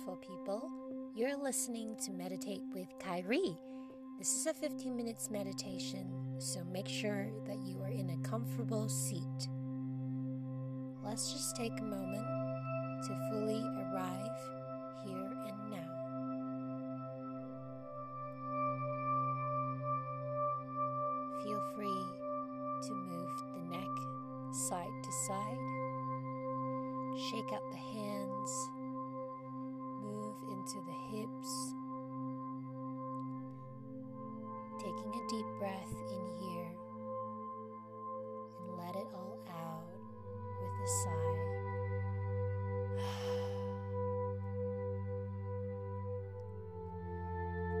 beautiful people. You're listening to Meditate with Kyrie. This is a 15 minutes meditation, so make sure that you are in a comfortable seat. Let's just take a moment to fully arrive here and now. Feel free to move the neck side to side, shake out the hands, hips. Taking a deep breath in here and let it all out with a sigh.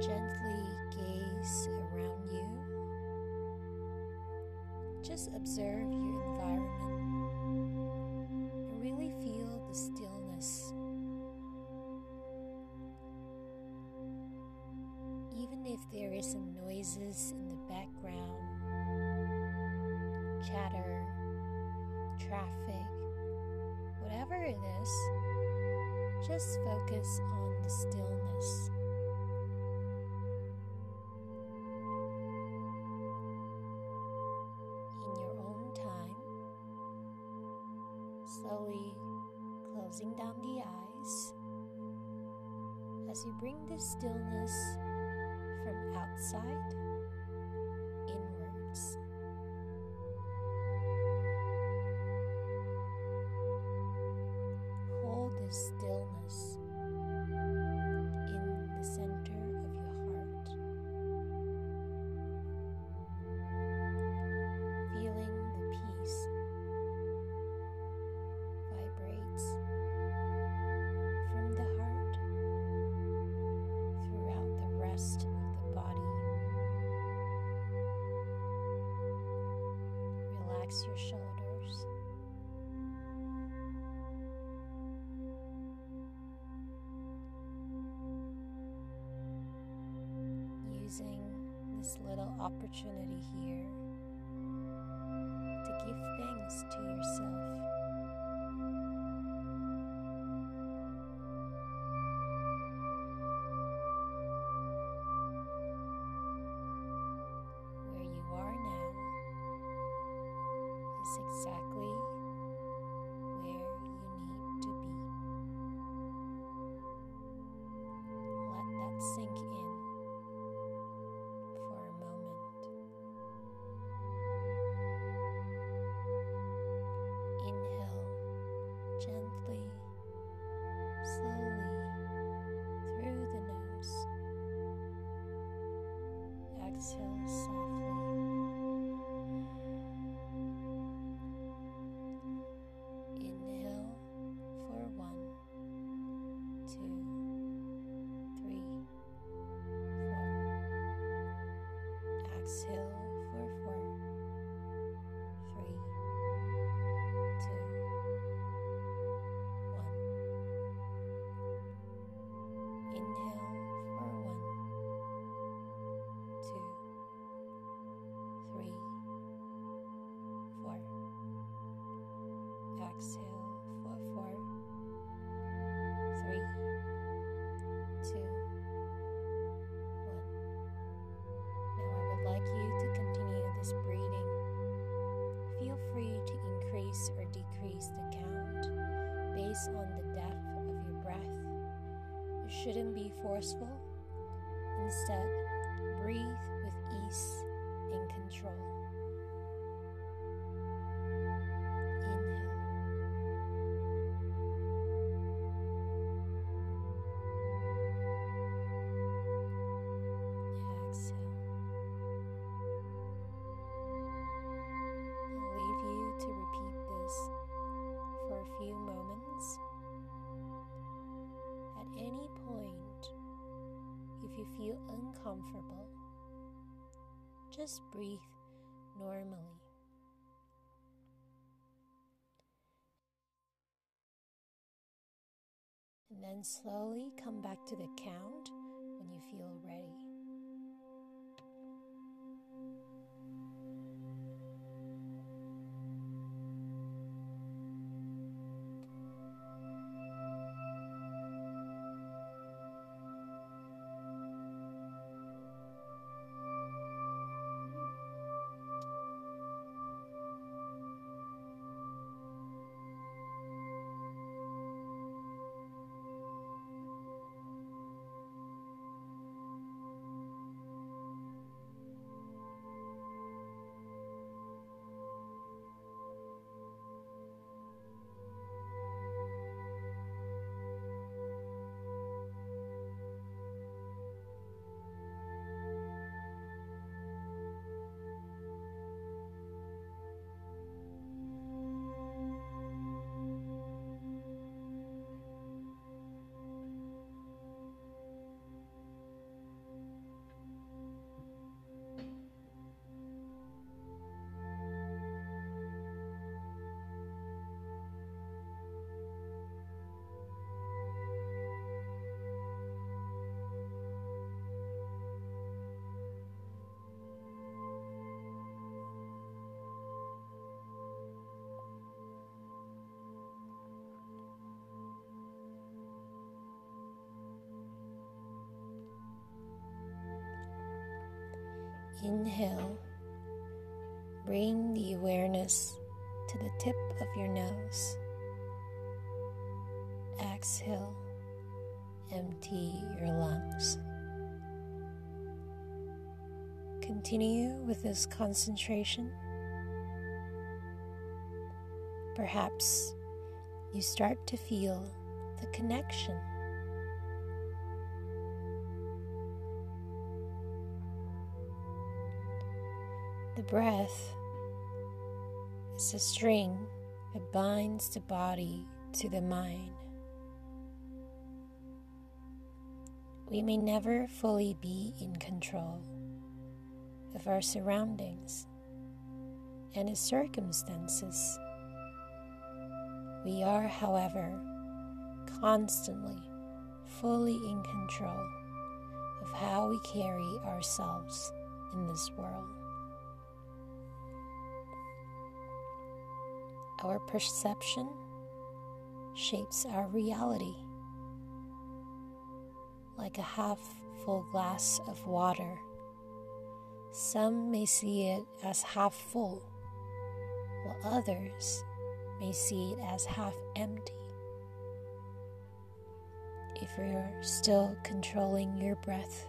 Gently gaze around you. Just observe your environment Even if there is some noises in the background, chatter, traffic, whatever it is, just focus on the stillness. In your own time, slowly closing down the eyes as you bring this stillness outside Relax your shoulders. Using this little opportunity here to give thanks to yourself. Is four. Exhale based on the depth of your breath. It shouldn't be forceful. Instead, breathe uncomfortable, just breathe normally. And then slowly come back to the count when you feel ready. Inhale, bring the awareness to the tip of your nose. Exhale, empty your lungs. Continue with this concentration. Perhaps you start to feel the connection. Breath is a string that binds the body to the mind. We may never fully be in control of our surroundings and its circumstances. We are, however, constantly fully in control of how we carry ourselves in this world. Our perception shapes our reality. Like a half full glass of water, some may see it as half full, while others may see it as half empty. If you're still controlling your breath,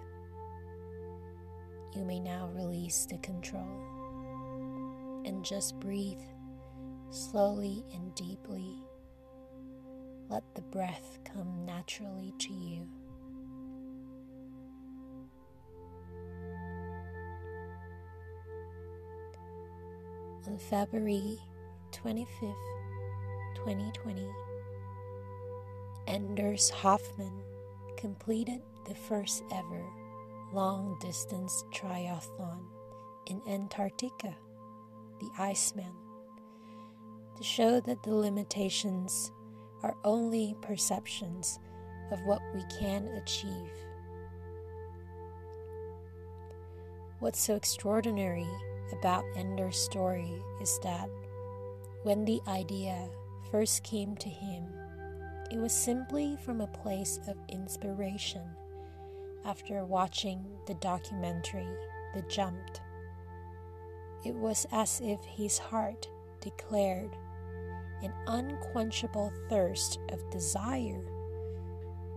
you may now release the control and just breathe slowly and deeply. Let the breath come naturally to you. On February 25th, 2020, Anders Hofman completed the first ever long distance triathlon in Antarctica, the Iceman to show that the limitations are only perceptions of what we can achieve. What's so extraordinary about Anders' story is that when the idea first came to him, it was simply from a place of inspiration after watching the documentary The Jumped. It was as if his heart declared an unquenchable thirst of desire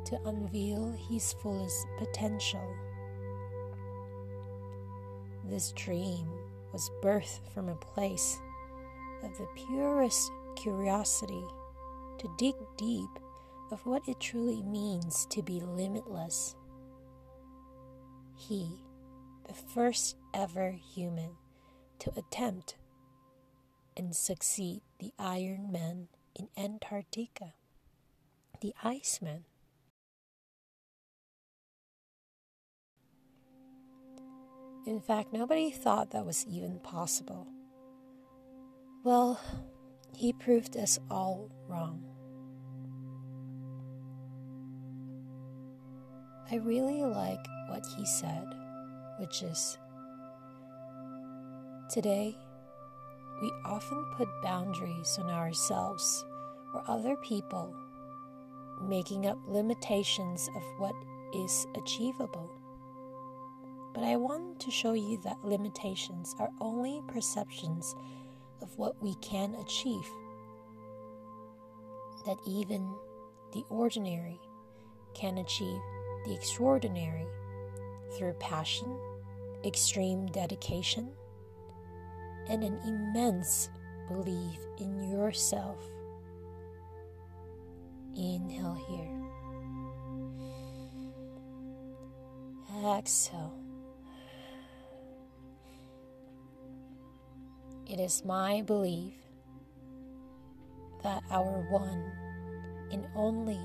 to unveil his fullest potential. This dream was birthed from a place of the purest curiosity to dig deep of what it truly means to be limitless. He, the first ever human to attempt and succeed the Iron Man in Antarctica, the Iceman. In fact, nobody thought that was even possible. Well, he proved us all wrong. I really like what he said, which is Today, we often put boundaries on ourselves or other people, making up limitations of what is achievable. But I want to show you that limitations are only perceptions of what we can achieve. That even the ordinary can achieve the extraordinary through passion, extreme dedication, and an immense belief in yourself. Inhale here. Exhale. It is my belief that our one and only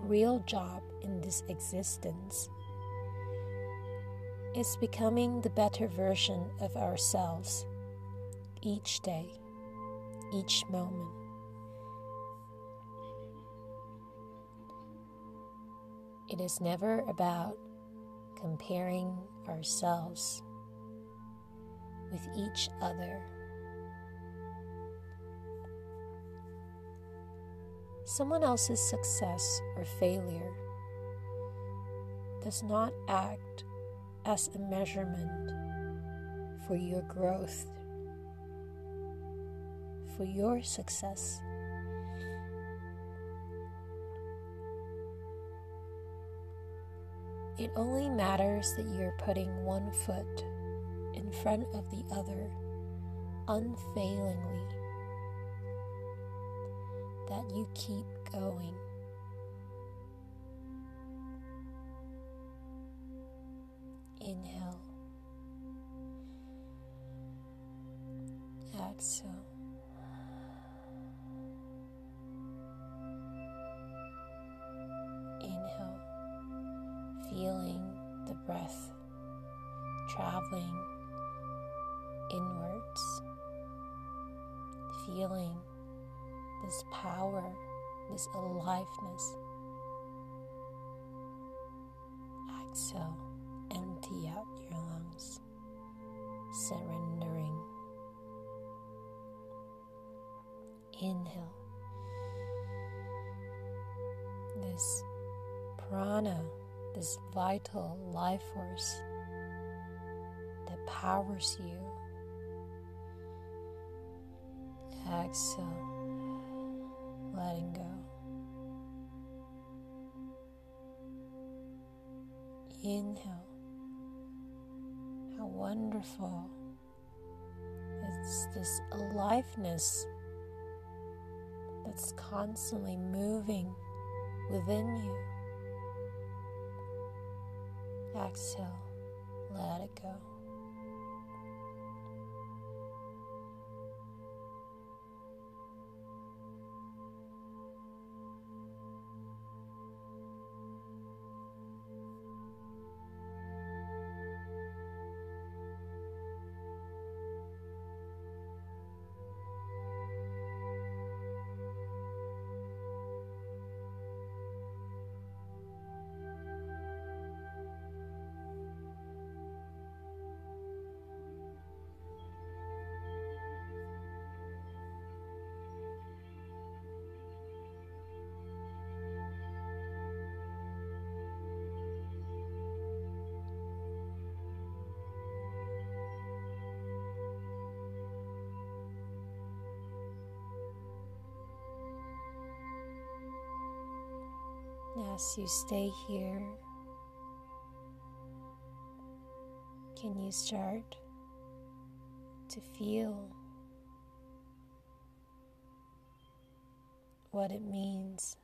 real job in this existence is becoming the better version of ourselves each day, each moment. It is never about comparing ourselves with each other. Someone else's success or failure does not act as a measurement for your growth, for your success. It only matters that you're putting one foot in front of the other unfailingly, that you keep going. Breath traveling inwards, feeling this power, this aliveness. Exhale, empty out your lungs, surrendering. Inhale. This prana, this vital life force that powers you. Exhale, letting go. Inhale. How wonderful. It's this aliveness that's constantly moving within you. Exhale, let it go. As you stay here, can you start to feel what it means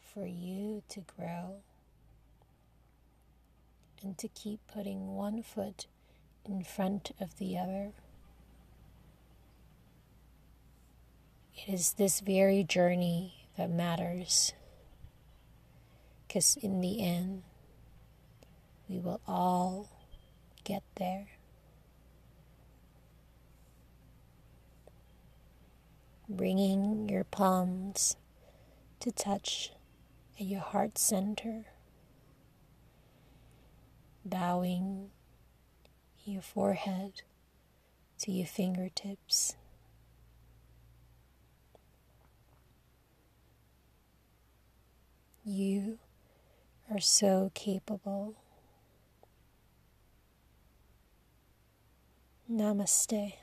for you to grow and to keep putting one foot in front of the other? It is this very journey that matters. Because in the end, we will all get there. Bringing your palms to touch at your heart center, bowing your forehead to your fingertips. You are so capable. Namaste.